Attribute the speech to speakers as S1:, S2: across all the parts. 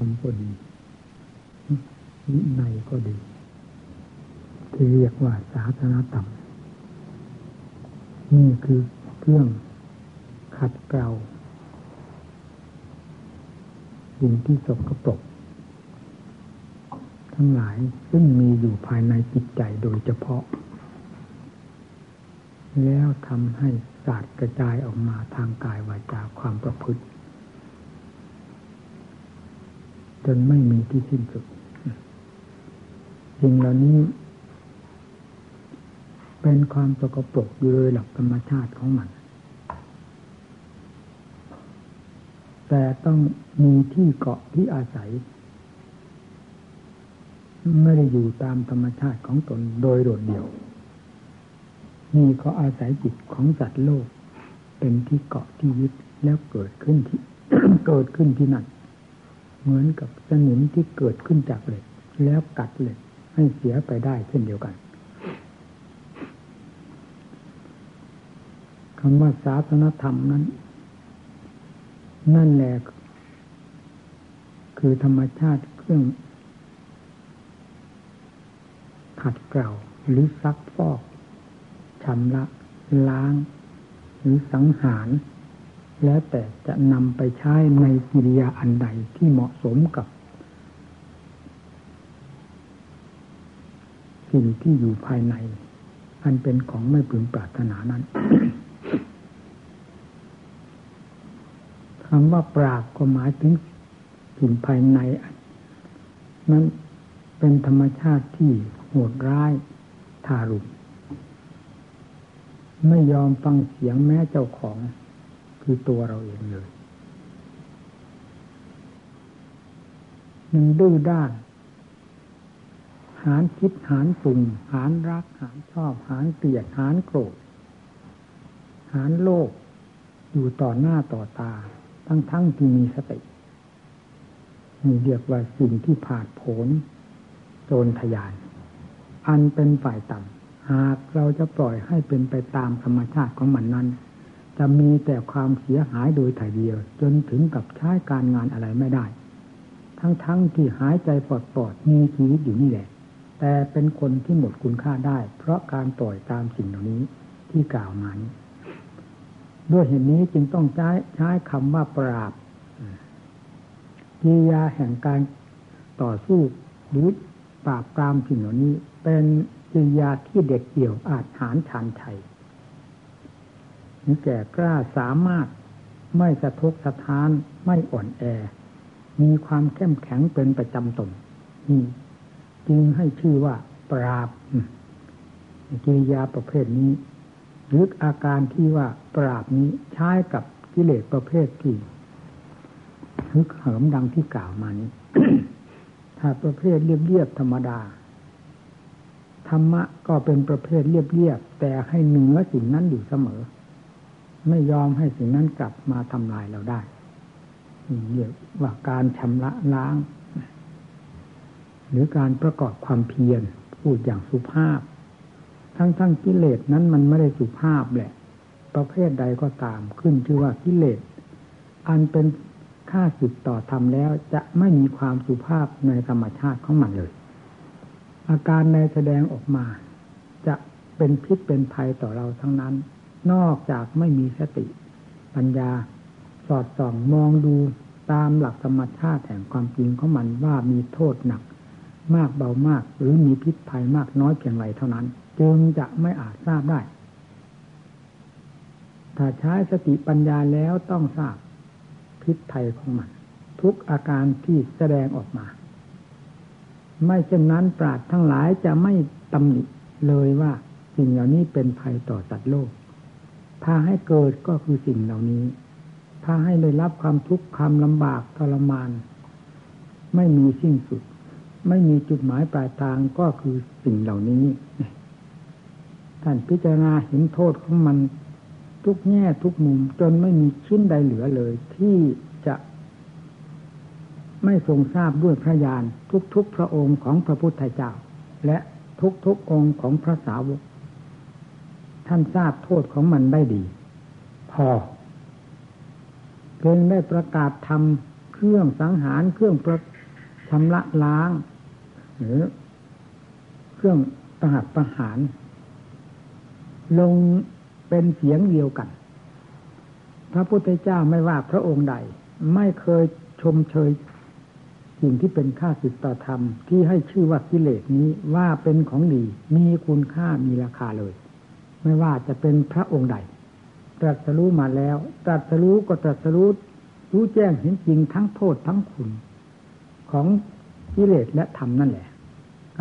S1: รมก็ดีวินัยก็ดี ที่เรียกว่าศาสนาธรรม นี่คือเครื่องขัดเกลาสิ่งที่สกปรกทั้งหลายซึ่งมีอยู่ภายในจิตใจโดยเฉพาะ แล้วทำให้ศาสตร์กระจายออกมาทางกายวาจาความประพฤติ จนไม่มีที่สิ้นสุดสิ่งเหล่านี้ เป็นความสกปรกอยู่โดยหลักธรรมชาติของมัน แต่ต้องมีที่เกาะที่อาศัย ไม่ได้อยู่ตามธรรมชาติของตนโดยโดดเดี่ยว นี่เขาอาศัยจิตของสัตว์โลก เป็นที่เกาะที่ยึดแล้วเกิดขึ้นที่เกิดขึ้นที่นั่น เหมือนกับสนิมที่เกิดขึ้นจากเหล็ก แล้วกัดเหล็กให้เสียไปได้เช่นเดียวกันคำว่าศาสนธรรมนั้น นั่นแหละคือธรรมชาติเครื่อง ขัดเกลาหรือซักฟอกชำระล้าง หรือสังหาร แล้วแต่จะนำไปใช้ในกิริยาอันใดที่เหมาะสมกับ สิ่งที่อยู่ภายใน อันเป็นของไม่พึงปรารถนานั้นคำว่าปราบก็หมายถึงสิ่งภายในนั้นเป็นธรรมชาติที่โหดร้ายทารุณไม่ยอมฟังเสียงแม้เจ้าของ คือตัวเราเองเลยมันดื้อด้าน หารคิดหารปรุงหารรัก หารชอบ หารเกลียดหารโกรธ หารโลกอยู่ต่อหน้าต่อตา ทั้งๆทที่มีสตินี่เรียกว่าสิ่งที่ผาดโผนโจรทยาน อันเป็นฝ่ายต่ำหากเราจะปล่อยให้เป็นไปตามธรรมชาติของมันนั้น จะมีแต่ความเสียหายโดยถ่ายเดียว จนถึงกับใช้การงานอะไรไม่ได้ ทั้งๆทที่หายใจปลอดๆมีชีวิตอยู่นี่แหละ แต่เป็นคนที่หมดคุณค่าได้ เพราะการปล่อยตามสิ่งเหล่านี้ที่กล่าวมานี้ด้วยเหตุนี้จึงต้องใช้ใช้คำว่าปราบกิริยาแห่งการต่อสู้หรือปราบปรามสิ่งเหล่านี้ เป็นกิริยาที่เด็กเดี่ยวอาจหารชานชัย แก่กล้าสามารถไม่สะทกสะท้านไม่อ่อนแอ มีความเข้มแข็งเป็นประจำตนนี่จึงให้ชื่อว่าปราบกิริยาประเภทนี้หรืออาการที่ว่าปราบนี้ใช้กับกิเลสประเภทที่ฮึกเหิมดังที่กล่าวมานี้ ถ้าประเภทเรียบๆธรรมดา ธรรมะก็เป็นประเภทเรียบๆแต่ให้เหนือสิ่งนั้นอยู่เสมอ ไม่ยอมให้สิ่งนั้นกลับมาทำลายเราได้เรียกว่าการชำระล้าง หรือการประกอบความเพียรพูดอย่างสุภาพ ทั้งๆงกิเลสนั้นมันไม่ได้สุภาพแหละ ประเภทใดก็ตามขึ้นชื่อว่ากิเลส อันเป็นค่าสุดต่อธรรมแล้วจะไม่มีความสุภาพในธรรมชาติของมันเลย อาการในแสดงออกมา จะเป็นพิษเป็นภัยต่อเราทั้งนั้น นอกจากไม่มีสติ ปัญญา สอดส่องมองดูตามหลักธรรมชาติแห่งความจริงของมันว่ามีโทษหนัก มากเบามาก หรือมีพิษภัยมากน้อยเพียงไรเท่านั้น จึงจะไม่อาจทราบได้ ถ้าใช้สติปัญญาแล้วต้องทราบพิษภัยของมัน ทุกอาการที่แสดงออกมา ไม่เช่นนั้นปราดทั้งหลายจะไม่ตำหนิเลยว่าสิ่งเหล่านี้เป็นภัยต่อสัตว์โลก พาให้เกิดก็คือสิ่งเหล่านี้ พาให้ได้รับความทุกข์ความลำบากทรมาน ไม่มีสิ้นสุด ไม่มีจุดหมายปลายทางก็คือสิ่งเหล่านี้ท่านพิจารณาเห็นโทษของมันทุกแง่ทุกมุมจนไม่มีชิ้นใดเหลือเลย ที่จะ ไม่ทรงทราบด้วยพระญาณทุกๆพระองค์ของพระพุทธเจ้า และทุกๆองค์ของพระสาวก ท่านทราบโทษของมันได้ดี พอเพียงได้ประกาศธรรมเครื่องสังหารเครื่องประชำระล้าง หรือ เครื่องประหัตประหาร ลงเป็นเสียงเดียวกัน พระพุทธเจ้าไม่ว่าพระองค์ใด ไม่เคยชมเชยสิ่งที่เป็นค่าสิทธิธรรมที่ให้ชื่อว่ากิเลสนี้ว่าเป็นของดี มีคุณค่ามีราคาเลย ไม่ว่าจะเป็นพระองค์ใด ตรัสรู้มาแล้ว ตรัสรู้ก็ตรัสรู้รู้แจ้งเห็นจริงทั้งโทษทั้งคุณ ของกิเลสและธรรมนั่นแหละ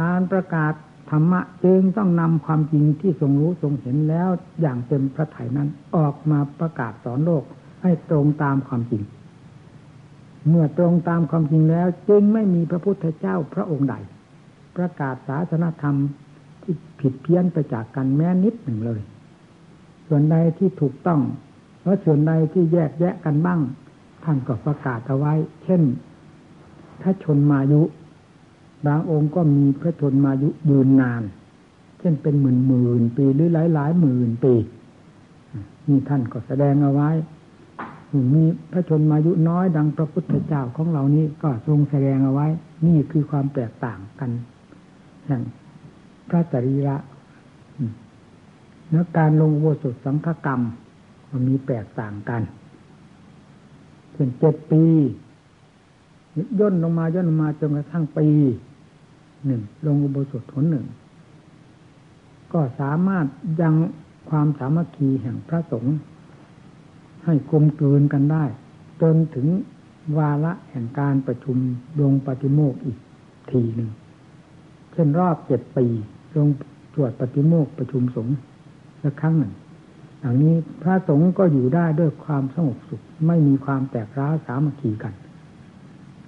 S1: การประกาศธรรมะจึงต้องนำความจริงที่ทรงรู้ทรงเห็นแล้วอย่างเต็มพระทัยนั้นออกมาประกาศสอนโลกให้ตรงตามความจริง เมื่อตรงตามความจริงแล้ว จึงไม่มีพระพุทธเจ้าพระองค์ใด ประกาศศาสนธรรม ที่ผิดเพี้ยนไปจากกันแม้นิดหนึ่งเลย ส่วนใดที่ถูกต้องและส่วนใดที่แยกแยะกันบ้างท่านก็ประกาศเอาไว้ เช่น พระชนมายุ บางองค์ก็มีพระชนมายุยืนนาน เช่นเป็นหมื่นหมื่นปีหรือหลายหลายหมื่นปีนี่ท่านก็แสดงเอาไว้มีพระชนมายุน้อยดังพระพุทธเจ้าของเรานี้ก็ทรงแสดงเอาไว้ นี่คือความแตกต่างกันแห่ง พระจริระเนื้อการลงโวสุสังฆกรรมมันมีแตกต่างกันเช่นเจ็ดปีย่นลงมาย่นลงมาจนกระทั่งปีหนึ่งลงอุโบสถผลหนึ่ง ก็สามารถยังความสามัคคีแห่งพระสงฆ์ให้กลมกลืนกันได้ จนถึงวาระแห่งการประชุมลงปฏิโมกอีกทีหนึ่ง เช่นรอบเจ็ดปี ลงตรวจปฏิโมกประชุมสงฆ์สักครั้งหนึ่งอย่างนี้พระสงฆ์ก็อยู่ได้ด้วยความสงบสุข ไม่มีความแตกร้าวสามัคคีกัน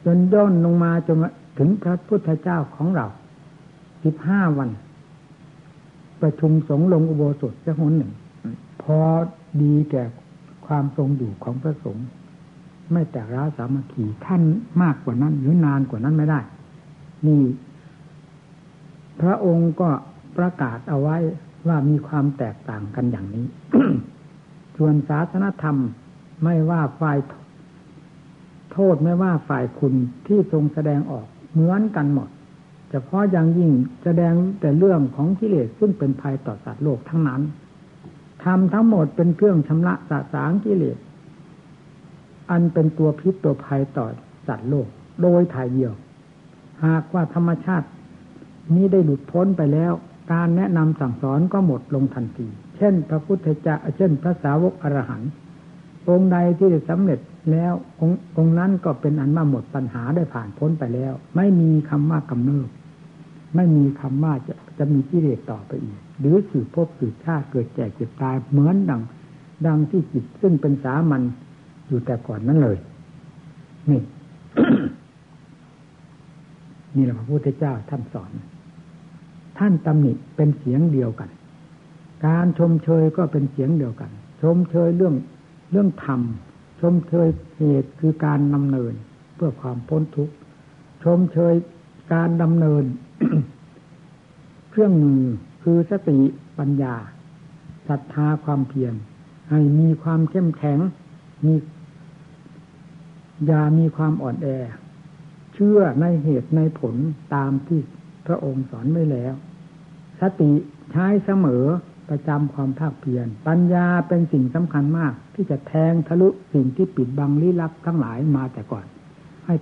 S1: จนย่นลงมาจนถึงพระพุทธเจ้าของเราสิบห้าวัน ประชุมสงฆ์ลงอุโบสถจะหนหนึ่ง พอดีแก่ความทรงอยู่ของพระสงฆ์ไม่แตกร้าวสามัคคีท่านมากกว่านั้น หรือนานกว่านั้นไม่ได้ นี่ พระองค์ก็ประกาศเอาไว้ว่ามีความแตกต่างกันอย่างนี้ ส่วนศาสนธรรมไม่ว่าฝ่ายโทษไม่ว่าฝ่ายคุณที่ทรงแสดงออกเหมือนกันหมดเฉพาะอย่างยิ่งแสดงแต่เรื่องของกิเลสซึ่งเป็นภัยต่อสัตว์โลกทั้งนั้นทำทั้งหมดเป็นเครื่องชำระสาสางกิเลส อันเป็นตัวพิษตัวภัยต่อสัตว์โลก โดยถ่ายเดียว หากว่าธรรมชาติ นี้ได้หลุดพ้นไปแล้ว การแนะนำสั่งสอนก็หมดลงทันที เช่น พระพุทธเจ้าเช่น พระสาวกอรหันต์องค์ใดที่ได้สำเร็จแล้วองค์องนั้นก็เป็นอันมาหมดปัญหาได้ผ่านพ้นไปแล้ว ไม่มีคำว่ากำเนิดไม่มีคำว่าจะจะมีกิเลสต่อไปอีก หรือสืบพบสืบชาติเกิดแก่เจ็บตายเหมือนดัง ดังที่จิตซึ่งเป็นสามัญอยู่แต่ก่อนนั้นเลย นี่นี่แหละพระพุทธเจ้าท่านสอน ท่านตำหนิเป็นเสียงเดียวกัน การชมเชยก็เป็นเสียงเดียวกัน ชมเชยเรื่องเรื่องธรรม ชมเชยเหตุคือการดำเนินเพื่อความพ้นทุกข์ ชมเชยการดำเนิน เครื่องมือคือสติปัญญาศรัทธาความเพียรให้มีความเข้มแข็ง มีอย่ามีความอ่อนแอ เชื่อในเหตุในผลตามที่พระองค์สอนไว้แล้ว สติใช้เสมอประจำความภาคเพียร ปัญญาเป็นสิ่งสำคัญมาก ที่จะแทงทะลุสิ่งที่ปิดบังลี้ลับทั้งหลายมาแต่ก่อน ให้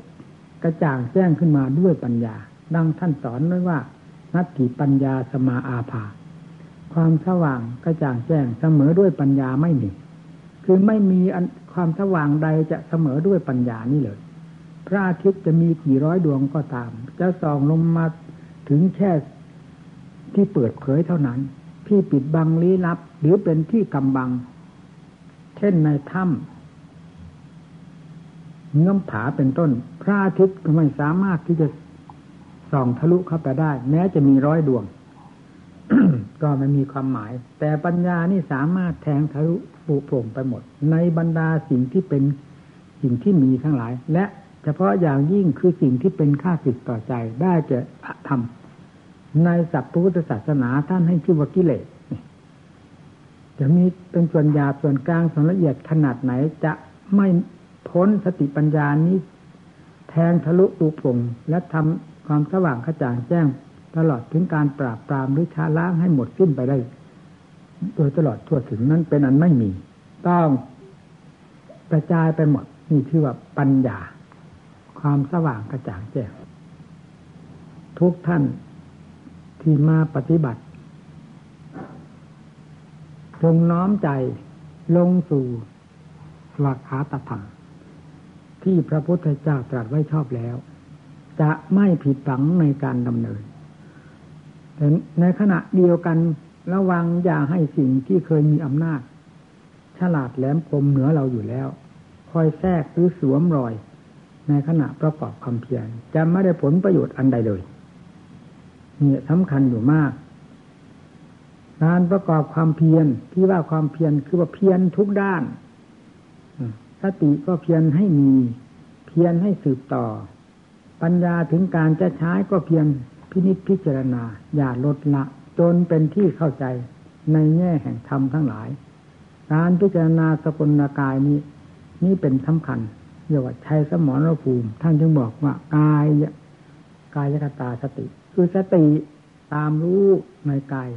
S1: กระจ่างแจ้งขึ้นมาด้วยปัญญา ดังท่านสอนไว้ว่า นัตถิปัญญาสมาอาภา ความสว่างกระจ่างแจ้งเสมอด้วยปัญญาไม่มี คือไม่มีความสว่างใดจะเสมอด้วยปัญญานี่เลย พระอาทิตย์จะมีกี่ร้อยดวงก็ตาม จะส่องลงมาถึงแค่ ที่เปิดเผยเท่านั้น ที่ปิดบังลี้ลับ หรือเป็นที่กำบัง เช่นในถ้ำเงื่อมผาเป็นต้น พระอาทิตย์ก็ไม่สามารถที่จะส่องทะลุเข้าไปได้ แม้จะมีร้อยดวง ก็ไม่มีความหมาย แต่ปัญญานี่สามารถแทงทะลุปูโปร่งไปหมด ในบรรดาสิ่งที่เป็นสิ่งที่มีทั้งหลาย และเฉพาะอย่างยิ่งคือสิ่งที่เป็นค่าสิทต่อใจได้จะทำ ในสัพพุทธศาสนาท่านให้ชื่อว่ากิเลสจะมีเป็นส่วนหยาบส่วนกลางส่วนละเอียดขนาดไหนจะไม่พ้นสติปัญญานี้แทงทะลุตูปงและทำความสว่างกระจ่างแจ้ง ตลอดถึงการปราบปรามหรือชาล้างให้หมดสิ้นไปได้ โดยตลอดทั่วถึงนั้นเป็นอันไม่มี ต้องกระจายไปหมดนี่ชื่อว่าปัญญา ความสว่างกระจ่างแจ้งทุกท่าน ที่มาปฏิบัติ จงน้อมใจลงสู่หลักขาตธรรมที่พระพุทธเจ้าตรัสไว้ชอบแล้ว จะไม่ผิดหวังในการดำเนินแต่ในขณะเดียวกันระวังอย่าให้สิ่งที่เคยมีอำนาจ ฉลาดแหลมคมเหนือเราอยู่แล้ว คอยแทรกหรือสวมรอย ในขณะประกอบความเพียรจะไม่ได้ผลประโยชน์อันใดเลย เนี่ยสำคัญอยู่มาก การประกอบความเพียรที่ว่าความเพียรคือว่าเพียรทุกด้านสติก็เพียรให้มี เพียรให้สืบต่อ ปัญญาถึงการจะใช้ก็เพียรพินิจพิจารณา อย่าลดละ จนเป็นที่เข้าใจในแง่แห่งธรรมทั้งหลาย การพิจารณาสกุลกายนี้ นี่เป็นสำคัญเรียกว่าชัยสมรภูมิ ท่านจึงบอกว่ากายกายกตาสติ คือสติตามรู้ในกาย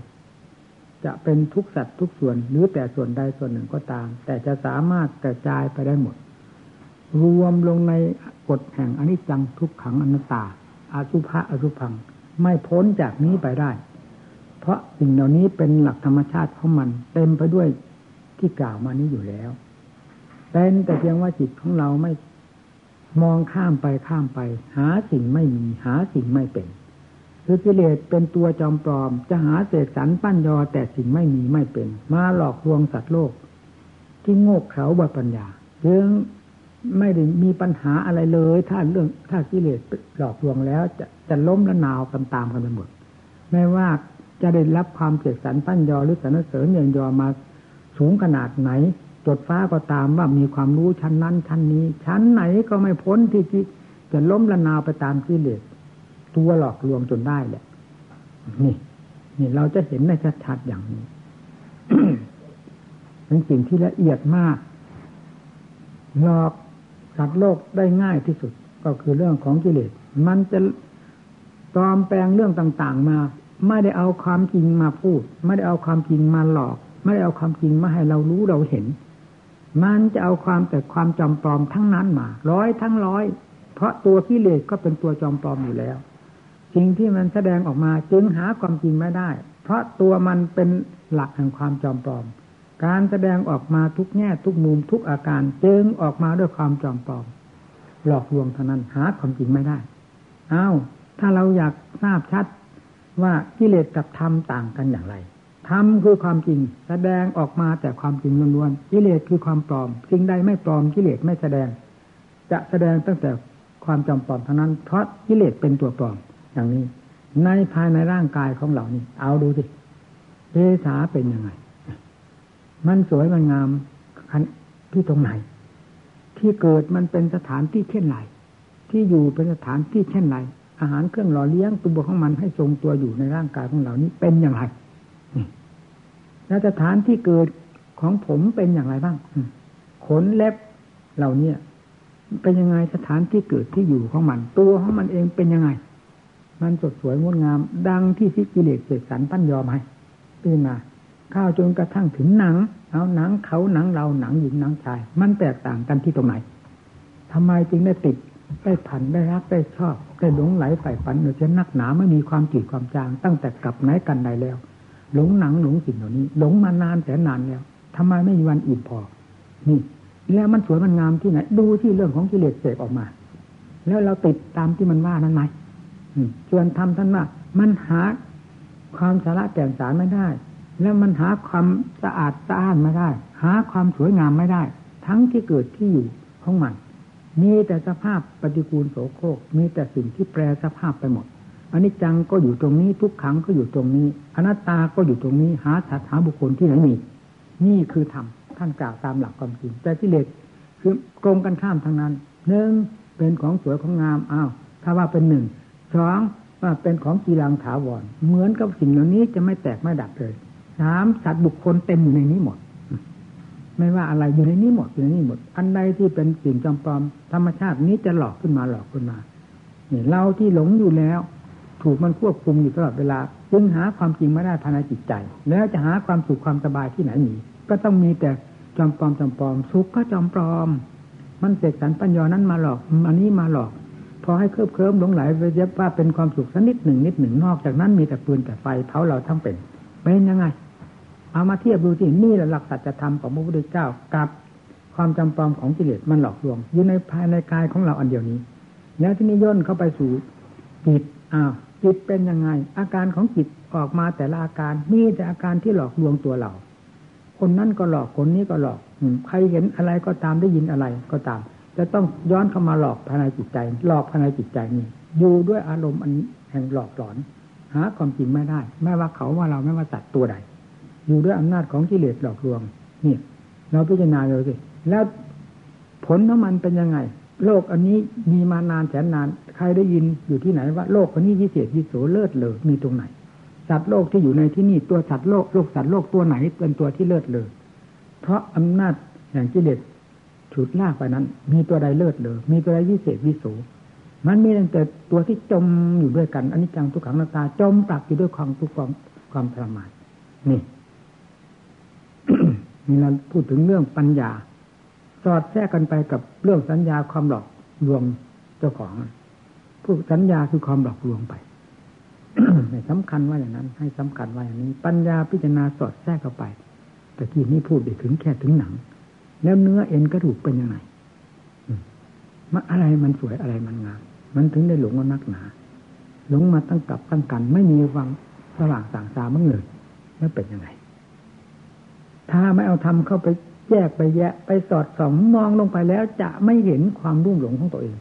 S1: จะเป็นทุกสัตว์ทุกส่วนหรือแต่ส่วนใดส่วนหนึ่งก็ตาม แต่จะสามารถกระจายไปได้หมด รวมลงในกฎแห่งอนิจจังทุกขังอนัตตาอาสุภะอสุพัง ไม่พ้นจากนี้ไปได้ เพราะสิ่งเหล่านี้เป็นหลักธรรมชาติของมัน เต็มไปด้วยที่กล่าวมานี้อยู่แล้วเป็นแต่เพียงว่าจิตของเราไม่มองข้ามไปข้ามไป หาสิ่งไม่มี หาสิ่งไม่เป็น คือกิเลสเป็นตัวจอมปลอม จะหาเศษสรรปั้นยอแต่สิ่งไม่มีไม่เป็น มาหลอกลวงสัตว์โลก ที่โง่เขลาบปัญญาจึงไม่ได้มีปัญหาอะไรเลย ถ้าเรื่องถ้ากิเลสหลอกลวงแล้ว จะจะล้มละนาวกันตามกันไปหมดไม่ว่าจะได้รับความเสกสรรปั้นยอหรือสรรเสริญเยินยอมาสูงขนาดไหน จดฟ้าก็ตามว่ามีความรู้ชั้นนั้นชั้นนี้ ชั้นไหนก็ไม่พ้นที่จะล้มละนาวไปตามกิเลส ตัวหลอกลวงจนได้แหละ นี่ นี่เราจะเห็นได้ชัดๆอย่างนี้เป็นสิ่งที่ละเอียดมาก หลอกสัตว์โลกได้ง่ายที่สุด ก็คือเรื่องของกิเลส มันจะปลอมแปลงเรื่องต่าง ๆ มา ไม่ได้เอาความจริงมาพูด ไม่ได้เอาความจริงมาหลอก ไม่ได้เอาความจริงมาให้เรารู้เราเห็น มันจะเอาความแต่ความจอมปลอมทั้งนั้นมา ร้อยทั้งร้อย เพราะตัวกิเลสก็เป็นตัวจอมปลอมอยู่แล้ว สิ่งที่มันแสดงออกมาจึงหาความจริงไม่ได้ เพราะตัวมันเป็นหลักแห่งความจอมปลอม การแสดงออกมาทุกแง่ทุกมุมทุกอาการจึงออกมาด้วยความจอมปลอม หลอกลวงเท่านั้นหาความจริงไม่ได้อ้าวถ้าเราอยากทราบชัดว่ากิเลสกับธรรมต่างกันอย่างไรธรรมคือความจริง แสดงออกมาแต่ความจริงล้วนๆกิเลสคือความปลอมสิ่งใดไม่ปลอมกิเลสไม่แสดง จะแสดงตั้งแต่ความจอมปลอมเท่านั้นเพราะกิเลสเป็นตัวปลอม อย่างนี้ ในภายในร่างกายของเรานี่ เอาดูสิเอสาเป็นยังไง มันสวยมันงามที่ตรงไหน ที่เกิดมันเป็นสถานที่เช่นไรที่อยู่เป็นสถานที่เช่นไรอาหารเครื่องหล่อเลี้ยงตัวของมันให้ทรงตัวอยู่ในร่างกายของเรานี้เป็นอย่างไรแล้วสถานที่เกิดของผมเป็นอย่างไรบ้างขนเล็บเหล่านี้เป็นยังไงสถานที่เกิดที่อยู่ของมัน ตัวของมันเองเป็นยังไง มันสดสวยงดงาม ดังที่สิกิเลสเสกสรรปั้นยอมให้ตื่นมาข้าวจนกระทั่งถึงหนัง เอาหนังเขาหนังเราหนังหญิงหนังชาย มันแตกต่างกันที่ตรงไหนทำไมจึงได้ติดได้ผันได้รักได้ชอบ ได้หลงไหลใฝ่ฝันเนือเช่นนักหนาไม่มีความจืดความจาง ตั้งแต่กลับไหนกันใดแล้ว หลงหนังหลงสิ่งเหล่านี้ หลงมานานแต่นานแล้วทำไมไม่มีวันอิ่มพอ นี่ แล้วมันสวยมันงามที่ไหน ดูที่เรื่องของกิเลสเสกออกมา แล้วเราติดตามที่มันว่านั้นไหม ส่วนธรรมท่านว่ามันหาความสาระแก่นสารไม่ได้ แล้วมันหาความสะอาดสะอ้านไม่ได้ หาความสวยงามไม่ได้ ทั้งที่เกิดที่อยู่ของมัน มีแต่สภาพปฏิกูลโสโครกมีแต่สิ่งที่แปรสภาพไปหมดอันนี้จังก็อยู่ตรงนี้ทุกขังก็อยู่ตรงนี้ อนัตตาก็อยู่ตรงนี้ หาสถาบุคคลที่ไหนมีนี่คือธรรมท่านกล่าวตามหลักความจริง แต่ที่เลสคือตรงกันข้ามทางนั้นหนึ่งเป็นของสวยของงามอ้าวถ้าว่าเป็นหนึ่ง สองว่าเป็นของกีรังถาวร เหมือนกับสิ่งเหล่านี้จะไม่แตกไม่ดับเลยสามสัตว์บุคคลเต็มอยู่ในนี้หมด ไม่ว่าอะไรอยู่ในนี้หมดอยู่ในนี้หมด อันใดที่เป็นสิ่งจำปลอมธรรมชาตินี้จะหลอกขึ้นมาหลอกขึ้นมาเนี่ยเราที่หลงอยู่แล้ว ถูกมันควบคุมอยู่ตลอดเวลาจึงหาความจริงไม่ได้ภายในจิตใจ แล้วจะหาความสุขความสบายที่ไหนมีก็ต้องมีแต่จอมปลอมจอมปลอมสุขก็จอมปลอม มันเสกสรรปัญญานั้นมาหลอกอันนี้มาหลอก พอให้เคลิบเคลิ้มหลงไหลไปเย็บว่าเป็นความสุขสักนิดหนึ่งนิดหนึ่งนอกจากนั้นมีแต่ปืนแต่ไฟเผาเราทั้งเป็นเป็นยังไงเอามาเทียบดูที่นี่แหละหลักสัจธรรมของพระพุทธเจ้ากับความจำปลอมของกิเลสมันหลอกลวง อยู่ในภายในกายของเราอันเดียวนี้ แล้วที่นี้ย่นเข้าไปสู่จิตอ้าวจิตเป็นยังไง อาการของจิตออกมาแต่ละอาการมีแต่อาการที่หลอกลวงตัวเรา คนนั้นก็หลอกคนนี้ก็หลอกใครเห็นอะไรก็ตามได้ยินอะไรก็ตาม จะต้องย้อนเข้ามาหลอกภายในจิตใจ หลอกภายในจิตใจนี่อยู่ด้วยอารมณ์อันแห่งหลอกหลอน หาความจริงไม่ได้ ไม่ว่าเขาว่าเราไม่ว่าสัตว์ตัวใด อยู่ด้วยอำนาจของกิเลสหลอกลวงนี่เราพิจารณาเลยสิแล้วผลของมันเป็นยังไง โลกอันนี้มีมานานแสนนาน ใครได้ยินอยู่ที่ไหนว่าโลกอันนี้วิเศษวิโสเลิศเลอมีตรงไหนสัตว์โลกที่อยู่ในที่นี่ตัวสัตว์โลกโลกสัตว์โลกตัวไหนเป็นตัวที่เลิศเลอเพราะอำนาจแห่งกิเลส ฉุดลากไปนั้น มีตัวใดเลิศเลอมีตัวใดวิเศษวิโสมันมีแต่ตัวที่จมอยู่ด้วยกันอันนี้จังทุกขังนาตาจมปลักอยู่ด้วยความทุกข์ความความทรมานนี่นี่เราพูดถึงเรื่องปัญญา สอดแทรกกันไปกับเรื่องสัญญาความหลอกลวงเจ้าของผู้สัญญาคือความหลอกลวงไปให้สำคัญว่าอย่างนั้น ให้สำคัญว่าอย่างนี้ ปัญญาพิจารณาสอดแทรกเข้าไปแต่ที่นี้พูดไปถึงแค่ถึงหนัง แล้วเนื้อเอ็นกระดูกเป็นยังไงมันอะไรมันสวยอะไรมันงามมันถึงได้หลงว่านักหนา หลงมาตั้งกับตั้งกัน ไม่มีวังสว่างสางสามั่งเลยแล้วเป็นยังไง ถ้าไม่เอาทำเข้าไปแยกไปแยะ ไปสอดส่องมองลงไปแล้ว จะไม่เห็นความรุ่มหลงของตัวเอง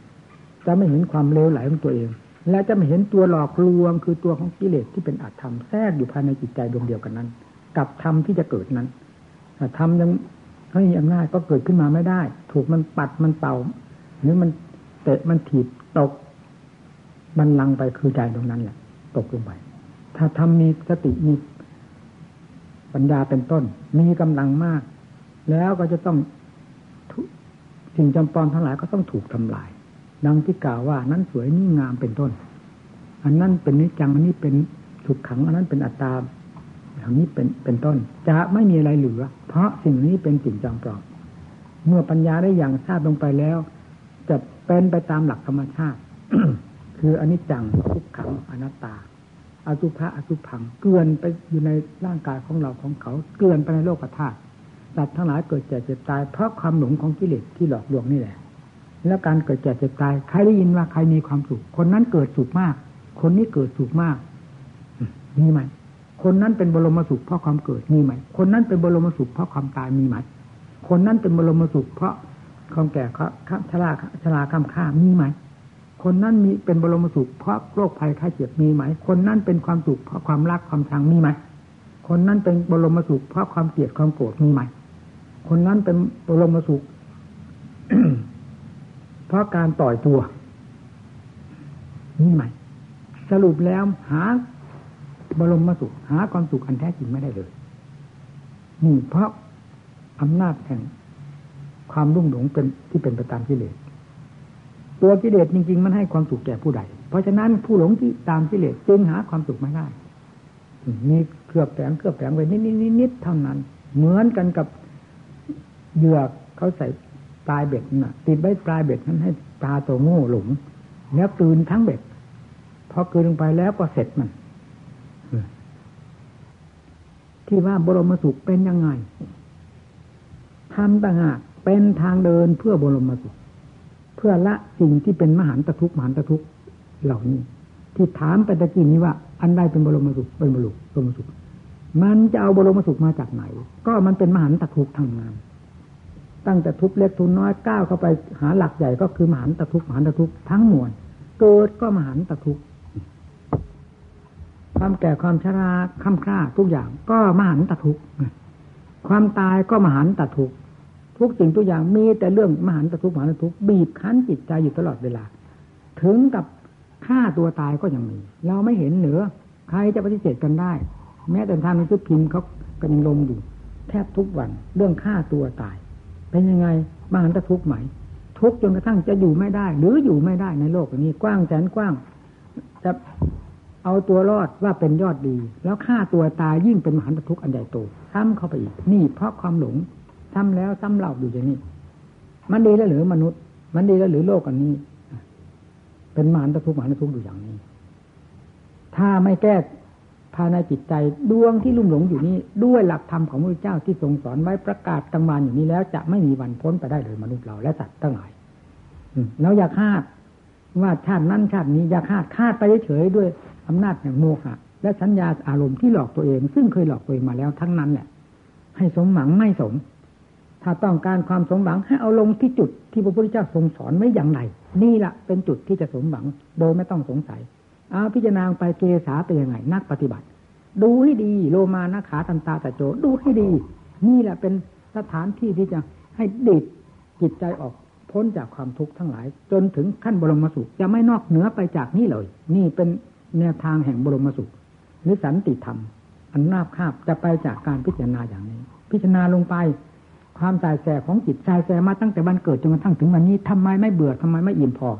S1: จะไม่เห็นความเลวไหลของตัวเอง และจะไม่เห็นตัวหลอกลวง คือตัวของกิเลสที่เป็นอัตธรรมแทรกอยู่ภายในจิตใจดวงเดียวกันนั้น กับธรรมที่จะเกิดนั้นธรรมยัง ไม่มีอำนาจก็เกิดขึ้นมาไม่ได้ ถูกมันปัดมันเป่า หรือมันเตะมันถีบตกบันลังไปคือใจตรงนั้นแหละตกลงไป ถ้าทำมีสติมีปัญญาเป็นต้น มีกำลังมาก แล้วก็จะต้องสิ่งจำปอนทั้งหลายก็ต้องถูกทำลาย ดังที่กล่าวว่านั้นสวยนี่งามเป็นต้น อันนั้นเป็นนิจังอันนี้เป็นถูกขัง อันนั้นเป็นอัตตาางนี้เป็นเป็นต้น จะไม่มีอะไรเหลือ เพราะสิ่งนี้เป็นสิ่งจำปลอมเมื่อปัญญาได้อย่างทราบลงไปแล้ว จะเป็นไปตามหลักธรรมชาติ คืออนิจจังทุกขังอนัตตาอสุภะอสุพังเกลื่อนไปอยู่ในร่างกายของเราของเขาเกลื่อนไปในโลกธาตุสัตว์ทั้งหลายเกิดแก่เจ็บตาย เพราะความหลงของกิเลสที่หลอกลวงนี่แหละ แล้วการเกิดแก่เจ็บตายใครได้ยินว่าใครมีความสุขคนนั้นเกิดสุขมาก คนนี้เกิดสุขมากมีไหม คนนั้นเป็นบรมสุขเพราะความเกิดมีไหม คนนั้นเป็นบรมสุขเพราะความตายมีไหม คนนั้นเป็นบรมสุขเพราะความแก่ชราชราข้ามข้ามีไหม คนนั้นมีเป็นบรมสุขเพราะโรคภัยไข้เจ็บมีไหม คนนั้นเป็นความสุขเพราะความรักความชังมีไหม คนนั้นเป็นบรมสุขเพราะความเกลียดความโกรธมีไหม คนนั้นเป็นบรมสุขเพราะการต่อยตัวมีไหม สรุปแล้วหา บรมมาสุข หาความสุขอันแท้จริงไม่ได้เลยนี่เพราะอำนาจแห่งความรุ่งหลงเป็นที่เป็นไปตามกิเลสตัวกิเลสจริง ๆ มันให้ความสุขแก่ผู้ใด เพราะฉะนั้นผู้หลงที่ตามกิเลสจึงหาความสุขไม่ได้มีเครือบแฝงเครือบแฝงไว้นิดๆเท่านั้น เหมือนกันกับเหยือกเขาใส่ปลายเบ็ดน่ะ ติดไว้ปลายเบ็ดนั้นให้ปลาตัวโง่หลงแล้วกลืนทั้งเบ็ดพอกลืนลงไปแล้วก็เสร็จมัน ที่ว่าบรมสุขเป็นยังไงทำต่างหากเป็นทางเดินเพื่อบรมสุข เพื่อละสิ่งที่เป็นมหันตทุกข์มหันตทุกข์เหล่านี้ ที่ถามไปตะกี้นี้ว่า อันใดเป็นบรมสุขเป็นบรมบรมสุข มันจะเอาบรมสุขมาจากไหน ก็มันเป็นมหันตทุกข์ทางงาน ตั้งแต่ทุกเล็กทุนน้อยก้าวเข้าไปหาหลักใหญ่ก็คือมหันตทุกข์มหันตทุกข์ทั้งมวลเกิดก็มหันตทุกข์ ความแก่ความชราค่ำคร่าทุกอย่างก็มหันตทุกข์ความตายก็มหันตทุกข์ทุกสิ่งทุกอย่างมีแต่เรื่องมหันตทุกข์มหันตทุกข์บีบคั้นจิตใจอยู่ตลอดเวลา ถึงกับฆ่าตัวตายก็ยังมี เราไม่เห็นเหนือ ใครจะปฏิเสธกันได้ แม้แต่ทางนังสือพิมพ์เขาก็ยังลงอยู่แทบทุกวันเรื่องฆ่าตัวตาย เป็นยังไงบ้านจะทุกข์ไหม ทุกจนกระทั่งจะอยู่ไม่ได้ หรืออยู่ไม่ได้ในโลกนี้กว้างแสนกว้างจะ เอาตัวรอดว่าเป็นยอดดี แล้วฆ่าตัวตายยิ่งเป็นมหันตทุกข์อันใหญ่โตซ้ำเข้าไปอีกนี่เพราะความหลงซ้ำแล้วซ้ำเล่าอยู่อย่างนี้ มันดีแล้วหรือมนุษย์ มันดีแล้วหรือโลกอันนี้ เป็นมหันตทุกข์มหันตทุกข์อยู่อย่างนี้ ถ้าไม่แก้ภายในจิตใจดวงที่ลุ่มหลงอยู่นี้ ด้วยหลักธรรมของพระเจ้าที่ทรงสอนไว้ประกาศตังมานอยู่นี้แล้ว จะไม่มีวันพ้นไปได้เลยมนุษย์เราและสัตว์ทั้งหลายแล้วอย่าคาดว่าชาตินั้นชาตินี้อย่าคาดคาดไปเฉยๆด้วย อำนาจแห่งโมหะและสัญญาอารมณ์ที่หลอกตัวเอง ซึ่งเคยหลอกตัวเองมาแล้วทั้งนั้นแหละ ให้สมหวังไม่สม ถ้าต้องการความสมหวังให้เอาลงที่จุดที่พระพุทธเจ้าทรงสอนไว้อย่างไร นี่แหละเป็นจุดที่จะสมหวัง โดยไม่ต้องสงสัยเอาพิจารณาไปเกษาเป็นยังไงนักปฏิบัติ ดูให้ดีโลมานาขาตันตาตะโจดูให้ดี นี่แหละเป็นสถานที่ที่จะให้ดิดจิตใจออกพ้นจากความทุกข์ทั้งหลาย จนถึงขั้นบรมสุขจะไม่นอกเหนือไปจากนี้เลย นี่เป็น แนวทางแห่งบรมสุขหรือสันติธรรม อันนาบคาบจะไปจากการพิจารณาอย่างนี้ พิจารณาลงไป ความสายแสของจิตสายแสมาตั้งแต่วันเกิดจนกระทั่งถึงวันนี้ทำไมไม่เบื่อทำไมไม่อิ่มพอ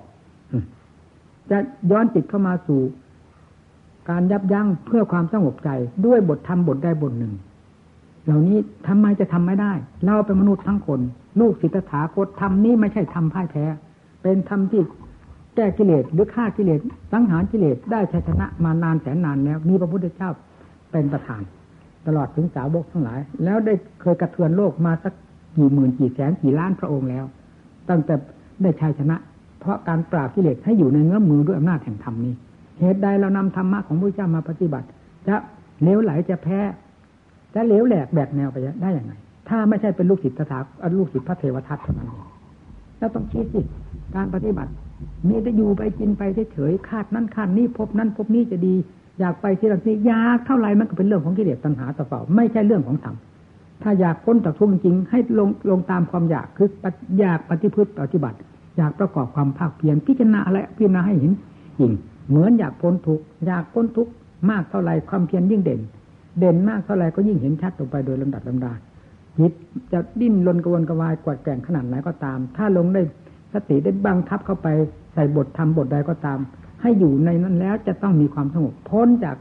S1: จะย้อนจิตเข้ามาสู่ การยับยั้งเพื่อความสงบใจด้วยบทธรรมบทใดบทหนึ่ง เหล่านี้ทำไมจะทำไม่ได้ เราเป็นมนุษย์ทั้งคน ลูกศิทธาคตธรรมนี้ไม่ใช่ทำพ่ายแพ้เป็นธรรมที่ ก้กิเลสหรือฆ่ากิเลสสังหารกิเลสได้ชัยชนะมานานแสนนานแล้วมีพระพุทธเจ้าเป็นประธาน ตลอดถึงสาวกทั้งหลาย แล้วได้เคยกระเทือนโลกมาสักกี่หมื่นกี่แสนกี่ล้านพระองค์แล้ว ตั้งแต่ได้ชัยชนะ เพราะการปราบกิเลสให้อยู่ในเงื้อมือด้วยอำนาจแห่งธรรมนี้เหตุใดเรานำธรรมะของพระเจ้ามาปฏิบัติ จะเลี้ยวไหลจะแพ้จะเลี้ยวแหลกแบกแนวไปได้อย่างไรถ้าไม่ใช่เป็นลูกศิษย์ตถาลูกศิษย์พระเทวทัตเท่านั้นเองแล้วต้องคิดสิการปฏิบัติ มีแต่อยู่ไปกินไปเฉยๆคาดนั่นคาดนี้พบนั่นพบนี้จะดี อยากไปที่นั่นนี่อยากเท่าไรมันก็เป็นเรื่องของกิเลสตัณหาตะเฝ้าไม่ใช่เรื่องของธรรมถ้าอยากพ้นจากทุกข์จริงให้ลงลงตามความอยากคืออยากปฏิพฤติปฏิบัติ อยากประกอบความภาคเพียรพิจารณาอะไรพิจารณาให้เห็นจริงเหมือนอยากพ้นทุกข์อยากพ้นทุกข์มากเท่าไรความเพียรยิ่งเด่น เด่นมากเท่าไรก็ยิ่งเห็นชัดลงไปโดยลำดับลำดาจิตจะดิ้นรนกระวนกระวายกวาดแก่งขนาดไหนก็ตาม ถ้าลงได้ สติได้บังคับเข้าไปใส่บทธรรมบทใดก็ตาม ให้อยู่ในนั้นแล้วจะต้องมีความสงบพ้นจาก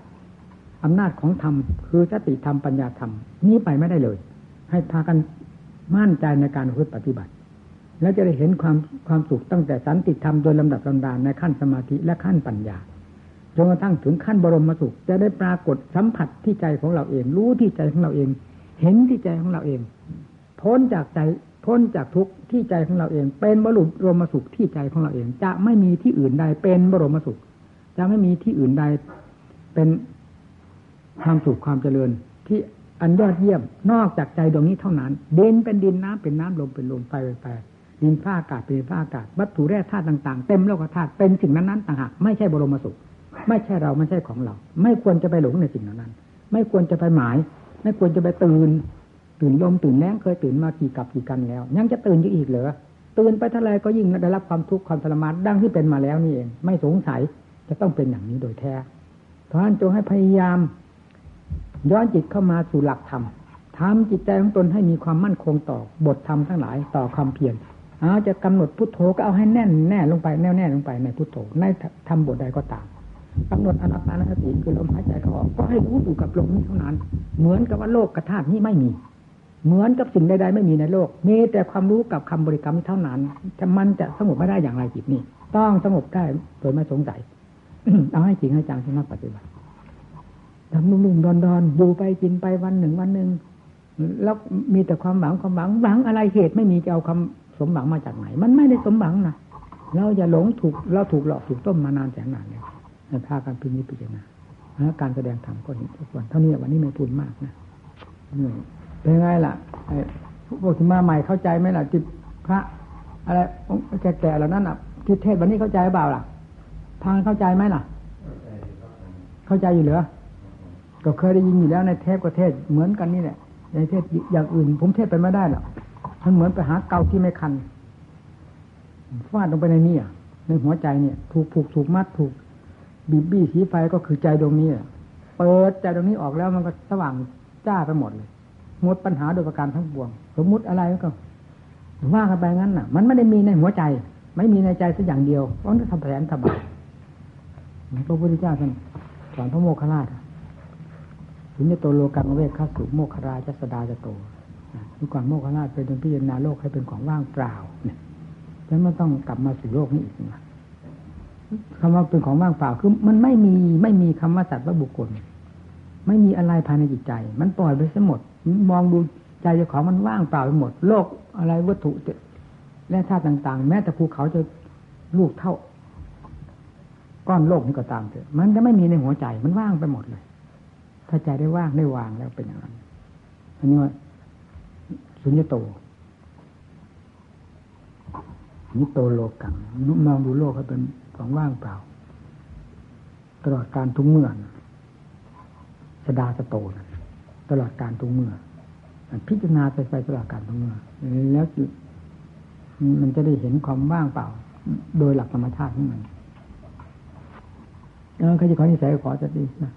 S1: อำนาจของธรรมคือสติธรรมปัญญาธรรมนี้ไปไม่ได้เลย ให้พากันมั่นใจในการปฏิบัติ แล้วจะได้เห็นความความสุขตั้งแต่สันติธรรมโดยลำดับลำดานในขั้นสมาธิและขั้นปัญญาจนกระทั่งถึงขั้นบรมสุข จะได้ปรากฏสัมผัสที่ใจของเราเอง รู้ที่ใจของเราเอง เห็นที่ใจของเราเอง พ้นจากใจ พ้นจากทุกข์ที่ใจของเราเอง เป็นบรมรมสุขที่ใจของเราเอง จะไม่มีที่อื่นใดเป็นบรมสุข จะไม่มีที่อื่นใดเป็นความสุขความเจริญ ที่อันยอดเยี่ยมนอกจากใจดวงนี้เท่านั้นดินเป็นดินน้ำเป็นน้ำลมเป็นลมไฟเป็นไฟดินฟ้าอากาศเป็นฟ้าอากาศวัตถุแร่ธาตุต่างๆ เต็มโลกธาตุเป็นสิ่งนั้นๆต่างหากไม่ใช่บรมสุข ไม่ใช่เราไม่ใช่ของเรา ไม่ควรจะไปหลงในสิ่งนั้น ไม่ควรจะไปหมาย ไม่ควรจะไปตื่น ตื่นลมตื่นแรงเคยตื่นมากี่กับกี่กันแล้ว ยังจะตื่นอยู่อีกเหรอตื่นไปเท่าไรก็ยิ่งได้รับความทุกข์ความทรมานดังที่เป็นมาแล้วนี่เอง ไม่สงสัยจะต้องเป็นอย่างนี้โดยแท้เพราะฉะนั้นจงให้พยายาม ย้อนจิตเข้ามาสู่หลักธรรมทำจิตใจของตนให้มีความมั่นคงต่อบทธรรมทั้งหลายต่อความเพียรเอาจะกำหนดพุทโธก็เอาให้แน่นแน่ลงไปแน่วแน่ลงไปในพุทโธในทำบทใดก็ตามกำหนดอนัตตานสติคือลมหายใจเข้าออกก็ให้รู้อยู่กับลมนี้เท่านั้น เหมือนกับว่าโลกกระธาตุนี้ไม่มี เหมือนกับสิ่งใดๆไม่มีในโลก มีแต่ความรู้กับคำบริกรรมเท่านั้นจะมันจะสงบไม่ได้อย่างไรจิตนี้ต้องสงบได้โดยไม่สงสัยเอาให้จริงให้จังที่นักปฏิบัติทำนุ่มๆดอนๆดูไปกินไปวันหนึ่งวันหนึ่งแล้วมีแต่ความหวังความหวังหวังอะไรเหตุไม่มีจะเอาคำสมหวังมาจากไหน มันไม่ได้สมหวังนะเราอย่าหลงถูกเราถูกหลอกถูกต้มมานานแสนนานแล้วพากันพิจิตพิจารณาการแสดงธรรมก็เห็นทุกวันเท่านี้วันนี้ไม่พูดมากนะเหนื่อย เป็นไงล่ะไอ้พวกที่มาใหม่เข้าใจไหมล่ะจิตพระอะไรแก่ๆเหล่านั้นอะที่เทศวันนี้เข้าใจเปล่าล่ะทางเข้าใจไหมล่ะ เข้าใจอยู่เหรอก็เคยได้ยินอยู่แล้วในเทปก็เทศเหมือนกันนี่แหละในเทศอย่างอื่น ผมเทศไปไม่ได้หรอกมันเหมือนไปหาเกาที่ไม่คันฟาดลงไปในนี่ในหัวใจเนี่ย ถูกผูกถูกมัดถูกบีบบี้สีไฟก็คือใจตรงนี้เปิดใจตรงนี้ออกแล้วมันก็สว่างจ้าไปหมดเลย มดปัญหาโดยประการทั้งปวง สมมุติอะไรก็ว่ากันไปงั้นน่ะ มันไม่ได้มีในหัวใจ ไม่มีในใจสักอย่างเดียวเพราะนั่นทำแผนทำบาปพระพุทธเจ้าท่านสอนพระโมคคัลลาถถึงจะโตโลกังเวทข้าสุโมคคราชสดาจะโตดูก่อนโมคคัลลาเป็นพิจารณาโลกให้เป็นของว่างเปล่าเนี่ยแล้วไม่ต้องกลับมาสู่โลกนี้อีกนะคำว่าเป็นของว่างเปล่าคือมันไม่มีไม่มีคำว่าสัตว์ว่าบุคคล ไม่มีอะไรภายในจิตใจ มันปล่อยไปซะหมด มองดูใจเจ้าของมันว่างเปล่าไปหมด โลกอะไรวัตถุและธาตุต่าง ๆ แม้แต่ภูเขาจะลูกเท่า ก้อนโลกนี้ก็ตามเถอะมันจะไม่มีในหัวใจมันว่างไปหมดเลย ถ้าใจได้ว่างได้วางแล้วเป็นอย่างนั้นอันนี้ว่าสุญญโตนิโตโลกังมองดูโลกเขาเป็นของว่างเปล่า ตลอดการทุกเมื่อนสดาสโตนะ ตลอดการตรงเมื่อพิจารณาไปไปตลอดการตรงเมื่อแล้วมันจะได้เห็นความว่างเปล่า โดยหลักธรรมชาติของมันเออเขาจะขอนิสัยขอจะดีนะ